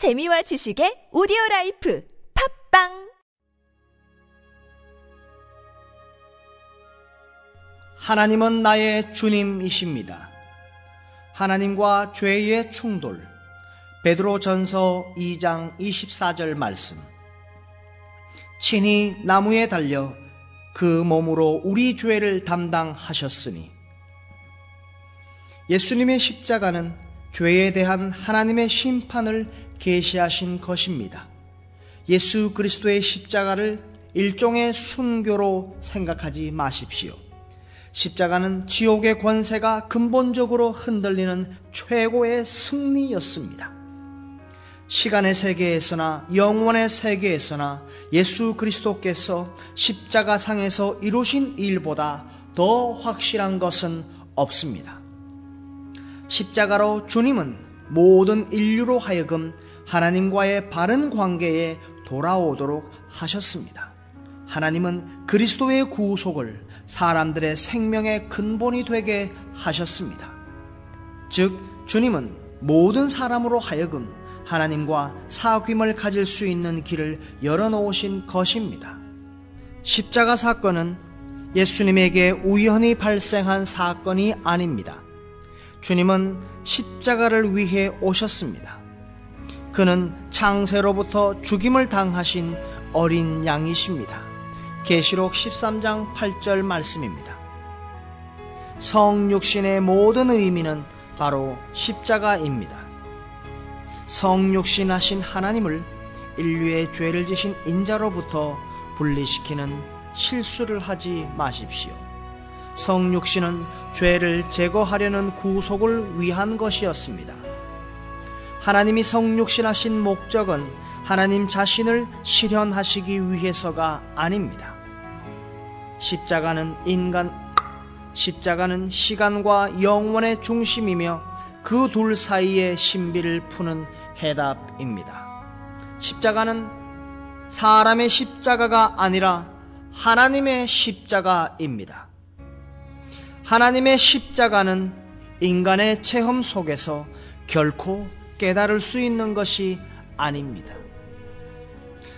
재미와 지식의 오디오 life 팟빵 하나님은 나의 주님이십니다. 하나님과 죄의 충돌. 베드로 전서 2장 24절 말씀. 친히 나무에 달려 그 몸으로 우리 죄를 담당하셨으니 예수님의 십자가는 죄에 대한 하나님의 심판을 계시하신 것입니다. 예수 그리스도의 십자가를 일종의 순교로 생각하지 마십시오. 십자가는 지옥의 권세가 근본적으로 흔들리는 최고의 승리였습니다. 시간의 세계에서나 영원의 세계에서나 예수 그리스도께서 십자가상에서 이루신 일보다 더 확실한 것은 없습니다. 십자가로 주님은 모든 인류로 하여금 하나님과의 바른 관계에 돌아오도록 하셨습니다. 하나님은 그리스도의 구속을 사람들의 생명의 근본이 되게 하셨습니다. 즉, 주님은 모든 사람으로 하여금 하나님과 사귐을 가질 수 있는 길을 열어놓으신 것입니다. 십자가 사건은 예수님에게 우연히 발생한 사건이 아닙니다. 주님은 십자가를 위해 오셨습니다. 그는 창세로부터 죽임을 당하신 어린 양이십니다. 계시록 13장 8절 말씀입니다. 성육신의 모든 의미는 바로 십자가입니다. 성육신하신 하나님을 인류의 죄를 지신 인자로부터 분리시키는 실수를 하지 마십시오. 성육신은 죄를 제거하려는 구속을 위한 것이었습니다. 하나님이 성육신하신 목적은 하나님 자신을 실현하시기 위해서가 아닙니다. 십자가는 인간, 십자가는 시간과 영원의 중심이며 그 둘 사이의 신비를 푸는 해답입니다. 십자가는 사람의 십자가가 아니라 하나님의 십자가입니다. 하나님의 십자가는 인간의 체험 속에서 결코 깨달을 수 있는 것이 아닙니다.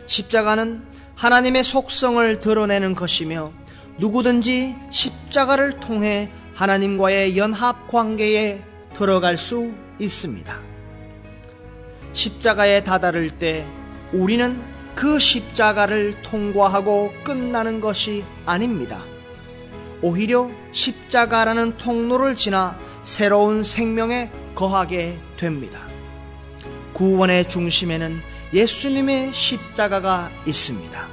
십자가는 하나님의 속성을 드러내는 것이며 누구든지 십자가를 통해 하나님과의 연합 관계에 들어갈 수 있습니다. 십자가에 다다를 때 우리는 그 십자가를 통과하고 끝나는 것이 아닙니다. 오히려 십자가라는 통로를 지나 새로운 생명에 거하게 됩니다. 구원의 중심에는 예수님의 십자가가 있습니다.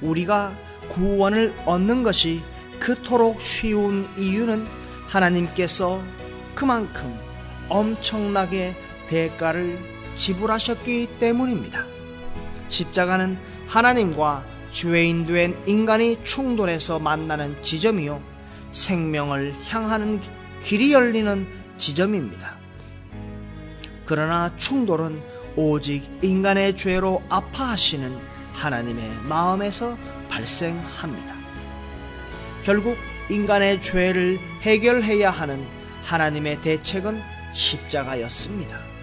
우리가 구원을 얻는 것이 그토록 쉬운 이유는 하나님께서 그만큼 엄청나게 대가를 지불하셨기 때문입니다. 십자가는 하나님과 죄인 된 인간이 충돌해서 만나는 지점이요. 생명을 향하는 길이 열리는 지점입니다. 그러나 충돌은 오직 인간의 죄로 아파하시는 하나님의 마음에서 발생합니다. 결국 인간의 죄를 해결해야 하는 하나님의 대책은 십자가였습니다.